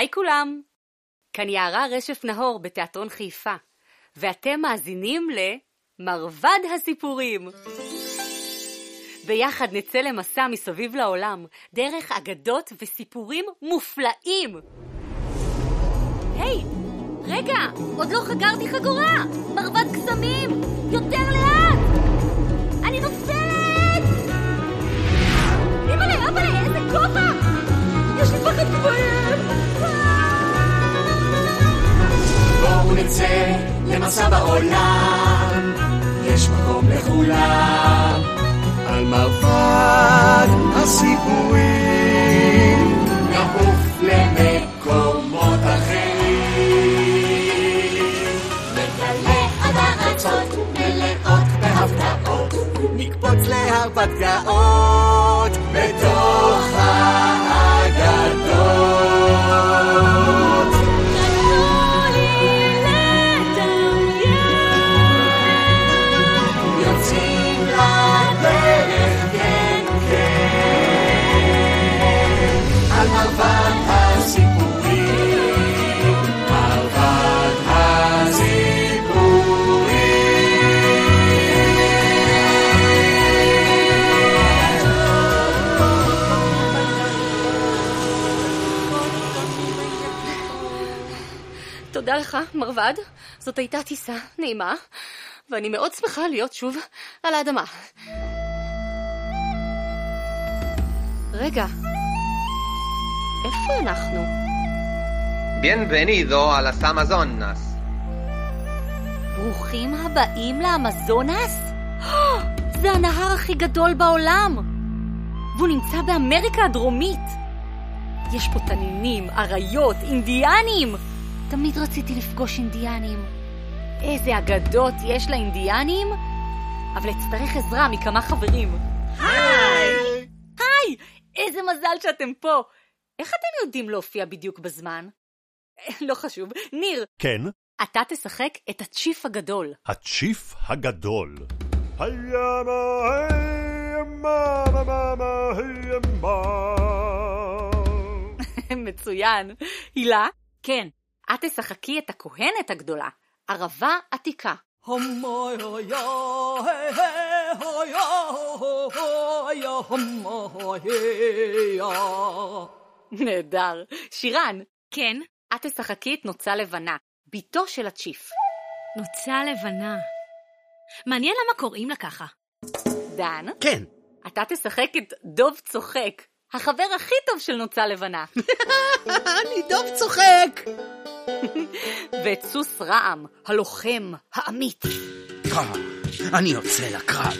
היי כולם! כאן יערה רשף נהור בתיאטרון חיפה, ואתם מאזינים למרבד הסיפורים. ביחד נצא למסע מסביב לעולם, דרך אגדות וסיפורים מופלאים. היי, רגע, עוד לא חגרתי חגורה! מרבד קסמים! יותר לאט! אני נופלת! אימא'לה, אבא'לה, איזה כובע! יש לי פחד כבויים! בואו נצא למסע בעולם, יש מקום לכולם. על מרבד הסיפורים, נעוף למקומות אחרים. נגלה עד הארצות מלאות בהפתעות, נקפוץ להרפתקאות בתוך מרבד. זאת הייתה טיסה נעימה, ואני מאוד שמחה להיות שוב על האדמה. רגע, איפה אנחנו? Bienvenido a las Amazonas. ברוכים הבאים לאמזונס? זה הנהר הכי גדול בעולם! והוא נמצא באמריקה הדרומית! יש פה תנינים, אריות, אינדיאנים! תמיד רציתי לפגוש אינדיאנים. איזה אגדות יש לאינדיאנים? אבל אצטרך עזרה מכמה חברים. היי! היי! איזה מזל שאתם פה! איך אתם יודעים להופיע בדיוק בזמן? לא חשוב. ניר, כן, אתה תשחק את הצ'יף הגדול. הצ'יף הגדול. מצוין. הילה? כן. את תשחקי את הכהנת הגדולה, ערבה עתיקה. נהדר. שירן, כן, את תשחקי את נוצה לבנה, בתו של הצ'יף. נוצה לבנה. מעניין למה קוראים לה ככה. דן, כן, אתה תשחק את דוב צוחק, החבר הכי טוב של נוצה לבנה. אני דוב צוחק. ואת סוס רעם, הלוחם, האמיץ. אה, אני יוצא לקרב.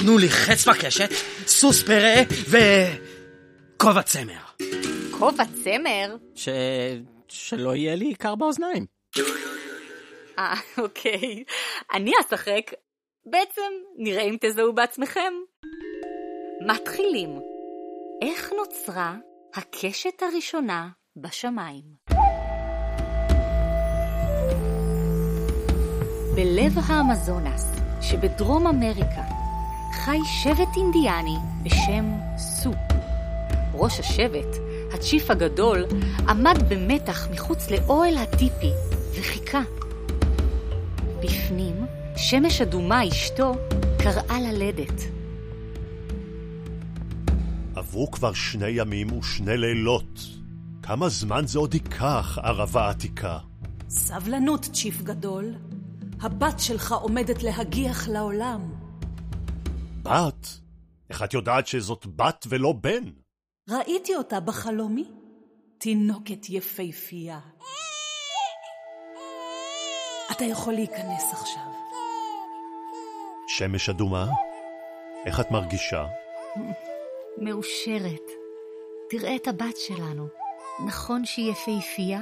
תנו לי חץ וקשת, סוס פרא ו... כובע צמר. כובע צמר? ש... שלא יהיה לי קר באוזניים. אה, אוקיי. אני אשחק. בעצם, נראה אם תזהו בעצמכם. מתחילים. איך נוצרה הקשת הראשונה בשמיים? בלב האמזונס שבדרום אמריקה חי שבט אינדיאני בשם סו. ראש השבט, הצ'יף הגדול, עמד במתח מחוץ לאוהל הטיפי וחיכה. בפנים, שמש אדומה אשתו קראה ללדת. עברו כבר שני ימים ושני לילות. כמה זמן זה עוד ייקח, ערבה עתיקה? סבלנות, צ'יף גדול. הבת שלך עומדת להגיח לעולם. בת? איך את יודעת שזאת בת ולא בן? ראיתי אותה בחלומי. תינוקת יפהפייה. אתה יכול להיכנס עכשיו. שמש אדומה? איך את מרגישה? מאושרת. תראה את הבת שלנו. נכון שהיא יפהפייה?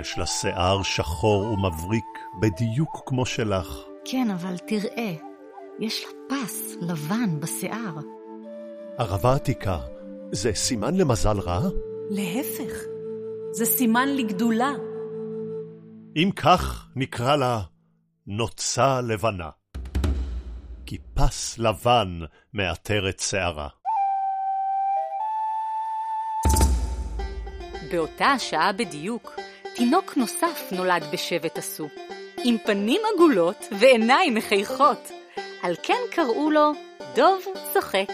יש לה שיער שחור ומבריק, בדיוק כמו שלך. כן, אבל תראה, יש לה פס לבן בשיער. ערבה עתיקה, זה סימן למזל רע? להפך, זה סימן לגדולה. אם כך, נקרא לה נוצה לבנה. כי פס לבן מעטר את שערה. באותה השעה בדיוק, תינוק נוסף נולד בשבט עשו, עם פנים עגולות ועיניים מחייכות. על כן קראו לו דוב צוחק.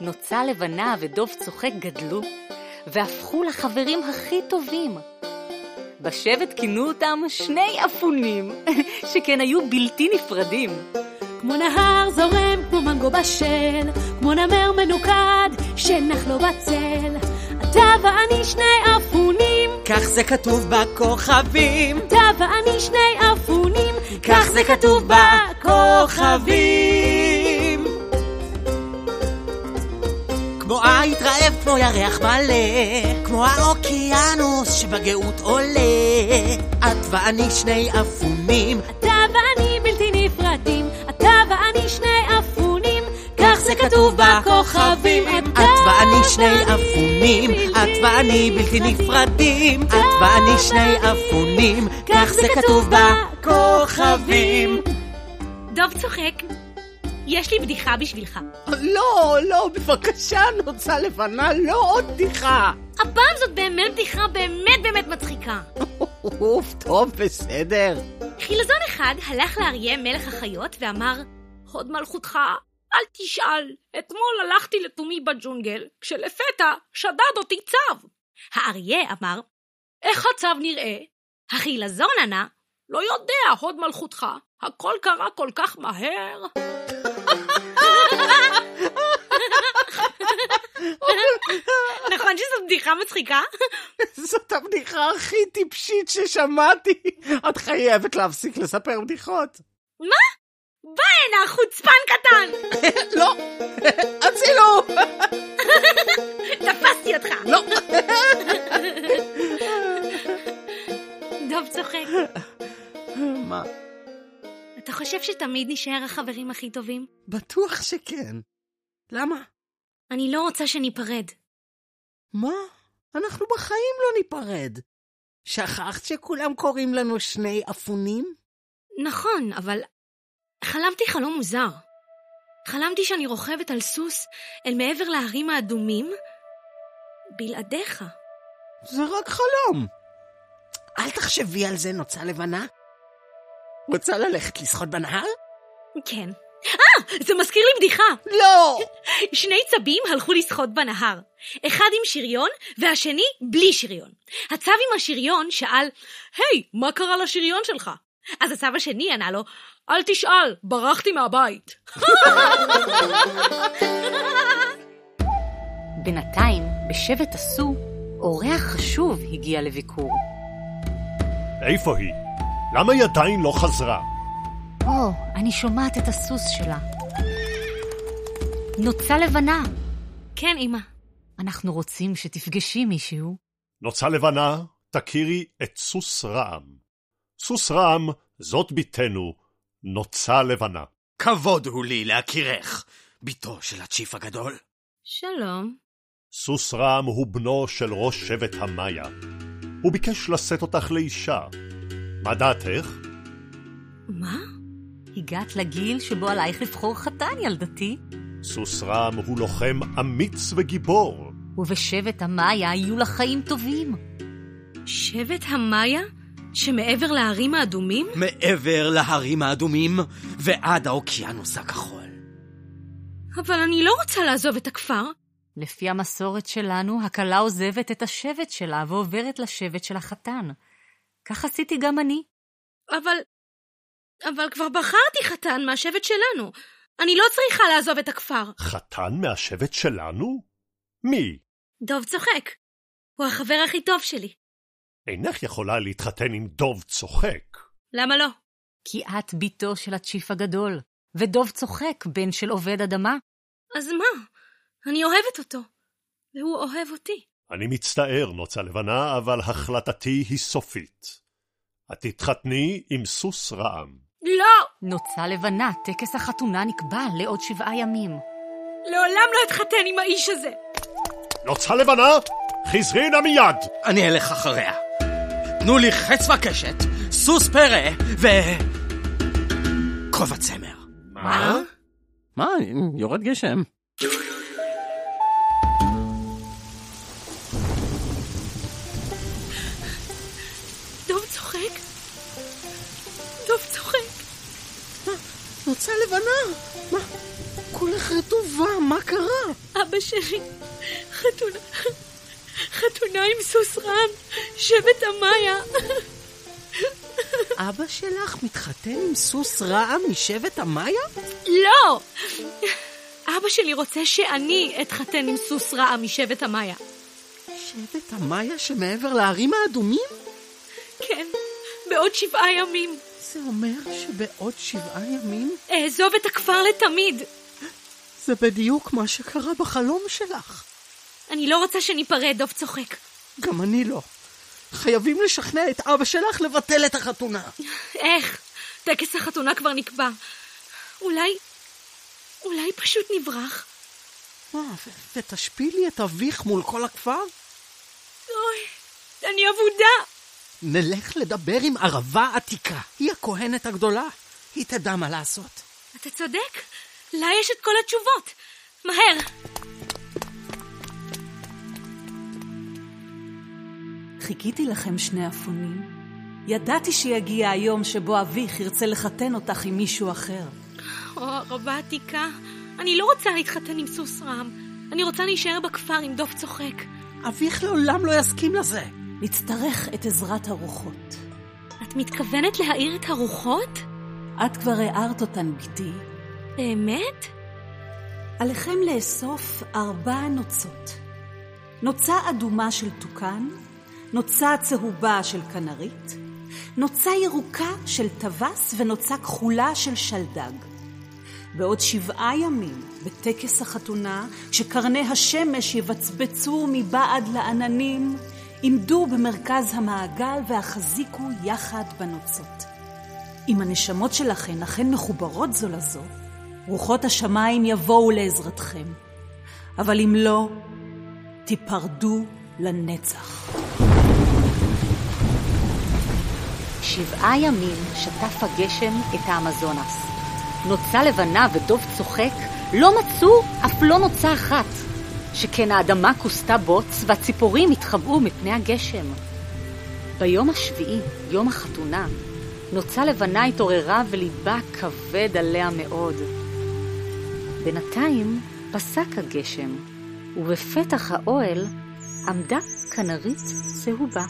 נוצה לבנה ודוב צוחק גדלו, והפכו לחברים הכי טובים. בשבט כינו אותם שני אפונים, שכן היו בלתי נפרדים. כמו נהר זורם, כמו מנגו בשל, כמו נמר מנוקד, שנח לו בצל. אתה ואני שני אפונים, כך זה כתוב בכוכבים. אתה ואני שני אפונים, כך זה כתוב בכוכבים. כמו עית רעב, כמו ירח מלא, כמו האוקיינוס שבגאות עולה. את ואני שני אפונים, אתה כתוב בכוכבים. את ואני שני אפונים, את ואני בלתי נפרדים, את ואני שני אפונים, כך זה כתוב בכוכבים. דוב צוחק. יש לי בדיחה בשבילך. לא, לא, בבקשה, נוצה לבנה, לא עוד בדיחה. הפעם זאת באמת בדיחה באמת באמת מצחיקה. אוף, טוב, בסדר. חילזון אחד הלך לאריה מלך החיות ואמר, הוד מלכותך, אל תשאל. אתמול הלכתי לתומי בג'ונגל, כשלפתע שדד אותי צב. האריה אמר, איך הצו נראה? החילזון ענה, לא יודע, הוד מלכותך, הכל קרה כל כך מהר. נכון שזו בדיחה מצחיקה? זאת הבדיחה הכי טיפשית ששמעתי. את חייבת להפסיק לספר בדיחות. בא הנה, חוצפן קטן! לא, הצילו! תפסתי אותך! לא. דוב צוחק. מה? אתה חושב שתמיד נשאר החברים הכי טובים? בטוח שכן. למה? אני לא רוצה שניפרד. מה? אנחנו בחיים לא ניפרד. שכחת שכולם קוראים לנו שני אפונים? נכון, אבל חלמתי חלום מוזר. חלמתי שאני רוכבת על סוס אל מעבר להרים האדומים בלעדיך. זה רק חלום. אל תחשבי על זה, נוצה לבנה. רוצה ללכת לשחות בנהר? כן. אה, זה מזכיר לי בדיחה. לא! שני צבים הלכו לשחות בנהר. אחד עם שריון והשני בלי שריון. הצב עם השריון שאל, היי, מה קרה לשריון שלך? אז הצב השני ענה לו, אל תשאל, ברחתי מהבית. בינתיים, בשבט עשו, אורח חשוב הגיע לביקור. איפה היא? למה היא עדיין לא חזרה? או, אני שומעת את הסוס שלה. נוצה לבנה, כן, אמא. אנחנו רוצים שתפגשי מישהו. נוצה לבנה, תכירי את סוס רעם. סוס רעם, זאת בתנו, נוצה לבנה. כבוד הוא לי להכירך, בתו של הצ'יף הגדול. שלום. סוס רעם הוא בנו של ראש שבט המאיה. הוא ביקש לשאת אותך לאישה. מה דעתך? מה? הגעת לגיל שבו עלייך לבחור חתן, ילדתי, סוס רעם הוא לוחם אמיץ וגיבור. ובשבט המאיה יהיו לך חיים טובים. שבט המאיה? שמעבר להרים האדומים? מעבר להרים האדומים ועד האוקיינוס הכחול. אבל אני לא רוצה לעזוב את הכפר. לפי המסורת שלנו, הכלה עוזבת את השבט שלה ועוברת לשבט של החתן. כך עשיתי גם אני. אבל... אבל כבר בחרתי חתן מהשבט שלנו. אני לא צריכה לעזוב את הכפר. חתן מהשבט שלנו? מי? דוב צוחק. הוא החבר הכי טוב שלי. אינך יכולה להתחתן עם דוב צוחק. למה לא? כי את בתו של הצ'יף הגדול, ודוב צוחק, בן של עובד אדמה. אז מה? אני אוהבת אותו. והוא אוהב אותי. אני מצטער, נוצה לבנה, אבל החלטתי היא סופית. את תתחתני עם סוס רעם. לא! נוצה לבנה, טקס החתונה נקבע לעוד שבעה ימים. לעולם לא אתחתן עם האיש הזה. נוצה לבנה, חזרי נא מיד! אני אלך אחריה. תנו לי חץ וקשת, סוס פרא ו... כובע צמר. מה? מה? יורד גשם. דוב צוחק. דוב צוחק. נוצה לבנה. מה? כולך רטובה, מה קרה? אבא שלי, חתונה. חתונה עם סוס רם, שבט המאיה. אבא שלך מתחתן עם סוס רעם משבט המאיה? לא! אבא שלי רוצה שאני אתחתן עם סוס רעם משבט המאיה. שבט המאיה שמעבר להרים האדומים? כן, בעוד שבעה ימים. זה אומר שבעוד שבעה ימים אעזוב את הכפר לתמיד. זה בדיוק מה שקרה בחלום שלך. אני לא רוצה שניפרד, דוב צוחק. גם אני לא. חייבים לשכנע את אבא שלך לבטל את החתונה. איך? טקס החתונה כבר נקבע. אולי... אולי פשוט נברח? מה, ותשפילי את אביך מול כל הכפר? אוי, אני אבודה. נלך לדבר עם ערבה עתיקה. היא הכהנת הגדולה. היא תדע מה לעשות. אתה צודק, לה יש את כל התשובות. מהר. חיכיתי לכם שני אפונים. ידעתי שיגיע היום שבו אביך ירצה לחתן אותך עם מישהו אחר. או, ערבה עתיקה, אני לא רוצה להתחתן עם סוס רם. אני רוצה להישאר בכפר עם דוב צוחק. אביך לעולם לא יסכים לזה. נצטרך את עזרת הרוחות. את מתכוונת להעיר את הרוחות? את כבר הערת אותן, בתי. באמת? עליכם לאסוף ארבע נוצות. נוצה אדומה של תוכן, נוצה צהובה של כנרית, נוצה ירוקה של טווס ונוצה כחולה של שלדג. בעוד שבעה ימים, בטקס החתונה, כשקרני השמש יבצבצו מבעד לעננים, עמדו במרכז המעגל והחזיקו יחד בנוצות. אם הנשמות שלכן אכן מחוברות זו לזו, רוחות השמיים יבואו לעזרתכם. אבל אם לא, תיפרדו לנצח. שבעה ימים שטף הגשם את האמזונס. נוצה לבנה ודוב צוחק לא מצאו אף לא נוצה אחת, שכן האדמה כוסתה בוץ והציפורים התחבאו מפני הגשם. ביום השביעי, יום החתונה, נוצה לבנה התעוררה וליבה כבד עליה מאוד. בינתיים פסק הגשם, ובפתח האוהל עמדה כנרית צהובה.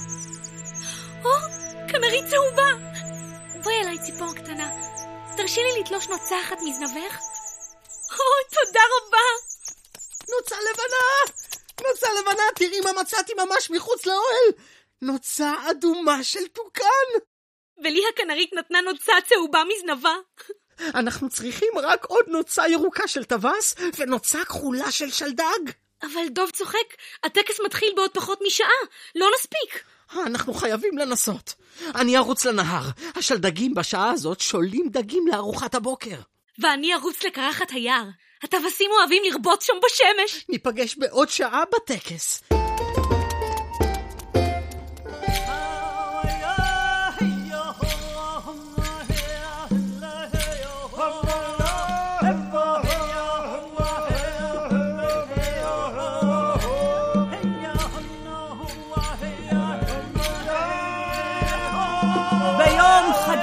כנרית צהובה! בואי אליי, ציפור קטנה. תרשי לי לתלוש נוצה אחת מזנבך? או, תודה רבה! נוצה לבנה! נוצה לבנה, תראי מה מצאתי ממש מחוץ לאוהל! נוצה אדומה של תוכן! ולי הכנרית נתנה נוצה צהובה מזנבה. אנחנו צריכים רק עוד נוצה ירוקה של טווס ונוצה כחולה של שלדג. אבל דוב צוחק, הטקס מתחיל בעוד פחות משעה. לא נספיק. אנחנו חייבים לנסות. אני ארוץ לנהר. השלדגים בשעה הזאת שולים דגים לארוחת הבוקר. ואני ארוץ לקרחת היער. הטווסים אוהבים לרבוץ שם בשמש. ניפגש בעוד שעה בטקס.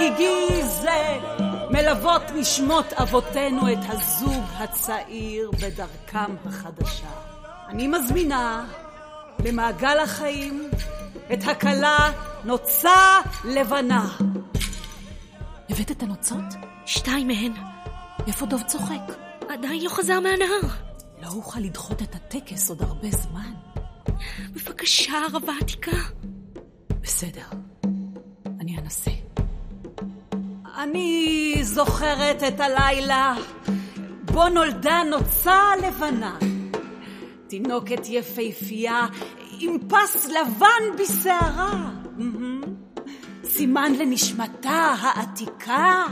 חגיגי זה מלוות נשמות אבותינו את הזוג הצעיר בדרכם החדשה. אני מזמינה למעגל החיים את הכלה נוצה לבנה. הבאת את הנוצות? שתיים מהן. איפה דוב צוחק? עדיין לא חזר מהנהר. לא אוכל לדחות את הטקס עוד הרבה זמן. בבקשה, ערבה עתיקה. בסדר, אני אנסה. אני זוכרת את הלילה בו נולדה נוצה לבנה. תינוקת יפהפייה עם פס לבן בשערה. סימן לנשמתה העתיקה.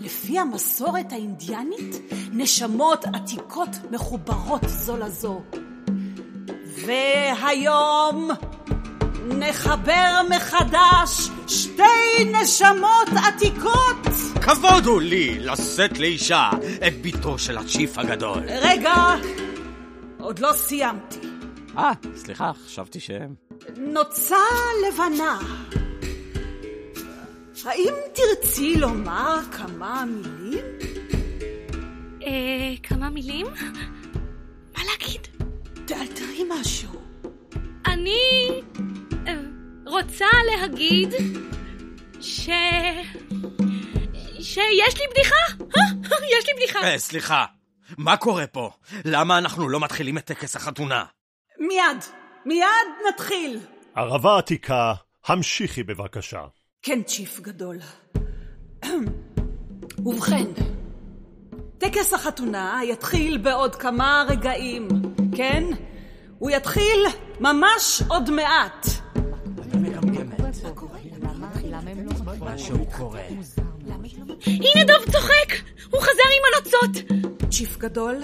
לפי המסורת האינדיאנית, נשמות עתיקות מחוברות זו לזו. והיום נחבר מחדש שתי נשמות עתיקות. כבוד הוא לי לשאת לאישה את בתו של הצ'יף הגדול. רגע, עוד לא סיימתי. אה, סליחה, חשבתי שהם... נוצה לבנה. האם תרצי לומר כמה מילים? אה, כמה מילים? מה להגיד? תאלתרי משהו. אני רוצה להגיד ש... שיש לי בדיחה! אה, יש לי בדיחה! אה, סליחה, מה קורה פה? למה אנחנו לא מתחילים את טקס החתונה? מיד, מיד נתחיל. ערבה עתיקה, המשיכי בבקשה. כן, צ'יף גדול. ובכן, טקס החתונה יתחיל בעוד כמה רגעים, כן? הוא יתחיל ממש עוד מעט. משהו קורה. הנה דוב צוחק! הוא חזר עם הנוצות! צ'יף גדול,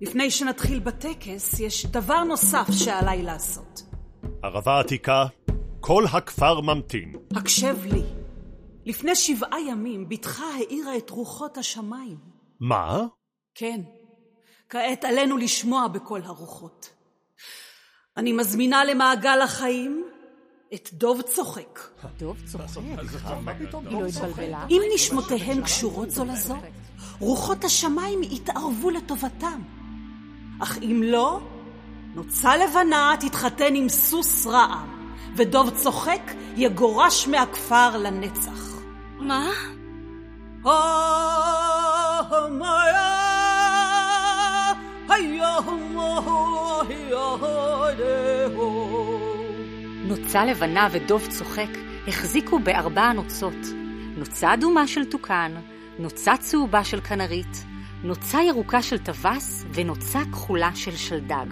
לפני שנתחיל בטקס, יש דבר נוסף שעליי לעשות. ערבה עתיקה, כל הכפר ממתין. הקשב לי. לפני שבעה ימים בתך האירה את רוחות השמיים. מה? כן, כעת עלינו לשמוע בקול הרוחות. אני מזמינה למעגל החיים את דוב צוחק. דוב צוחק. היא לא התבלבלה? אם נשמותיהם קשורות זו לזו, רוחות השמיים יתערבו לטובתם. אך אם לא, נוצה לבנה תתחתן עם סוס רעם, ודוב צוחק יגורש מהכפר לנצח. מה? נוצה לבנה ודוב צוחק החזיקו בארבע הנוצות. נוצה אדומה של תוכן, נוצה צהובה של כנרית, נוצה ירוקה של טווס ונוצה כחולה של שלדג.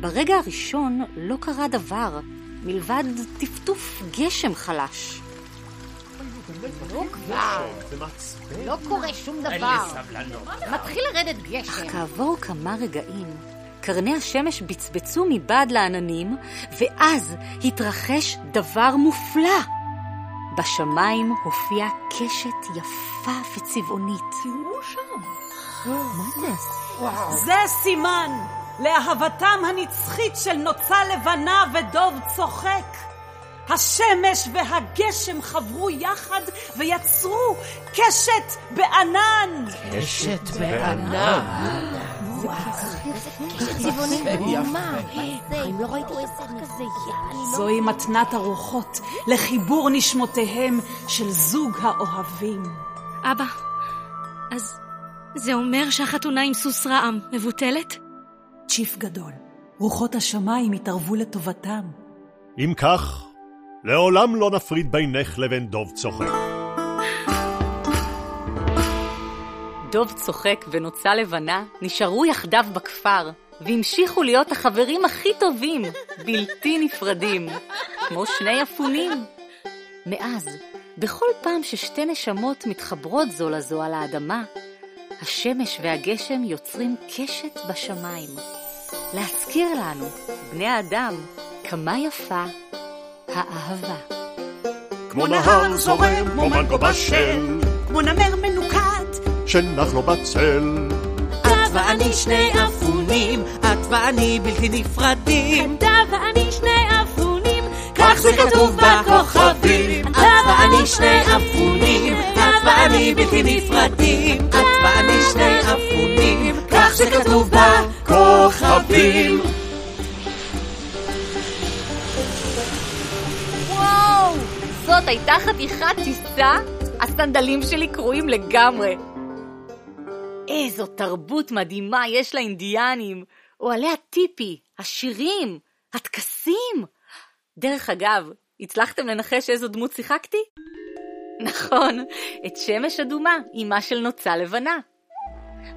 ברגע הראשון לא קרה דבר, מלבד טפטוף גשם חלש. לא קורה שום דבר. מתחיל לרדת אך גשם. כעבור כמה רגעים, קרני השמש בצבצו מבעד לעננים, ואז התרחש דבר מופלא. בשמיים הופיעה קשת יפה וצבעונית. תראו שם. מה זה? זה סימן לאהבתם הנצחית של נוצה לבנה ודוב צוחק. השמש והגשם חברו יחד ויצרו קשת בענן. אשת בענן. צבעוני מה? אם לא ראיתי דבר כזה, יאללה. זוהי מתנת הרוחות לחיבור נשמותיהם של זוג האוהבים. אבא, אז זה אומר שהחתונה עם סוס רעם מבוטלת? צ'יף גדול, רוחות השמיים התערבו לטובתם. אם כך, לעולם לא נפריד בינך לבין דוב צוחק. דוב צוחק ונוצה לבנה נשארו יחדיו בכפר, והמשיכו להיות החברים הכי טובים, בלתי נפרדים, כמו שני אפונים. מאז, בכל פעם ששתי נשמות מתחברות זו לזו על האדמה, השמש והגשם יוצרים קשת בשמיים. להזכיר לנו, בני האדם, כמה יפה האהבה. כמו נהר זורם, כמו מנגו בשל, כמו נמר מנוקד, שנח לו בצל. את ואני שני אפונים, את ואני בלתי נפרדים. אתה ואני שני אפונים, כך זה כתוב בכוכבים. את ואני שני אפונים, את ואני בלתי נפרדים. את ואני שני אפונים, כך זה כתוב בכוכבים. זאת הייתה חתיכת טיסה? הסנדלים שלי קרועים לגמרי. איזו תרבות מדהימה יש לאינדיאנים. אוהלי הטיפי, השירים, הטקסים. דרך אגב, הצלחתם לנחש איזו דמות שיחקתי? נכון, את שמש אדומה, אמה של נוצה לבנה.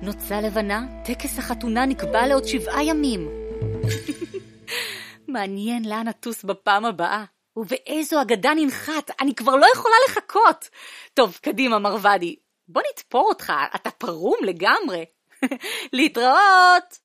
נוצה לבנה, טקס החתונה נקבע לעוד שבעה ימים. מעניין לאן אטוס בפעם הבאה. ובאיזו אגדה ננחת, אני כבר לא יכולה לחכות. טוב, קדימה, מרוודי, בוא נתפור אותך, אתה פרום לגמרי. להתראות!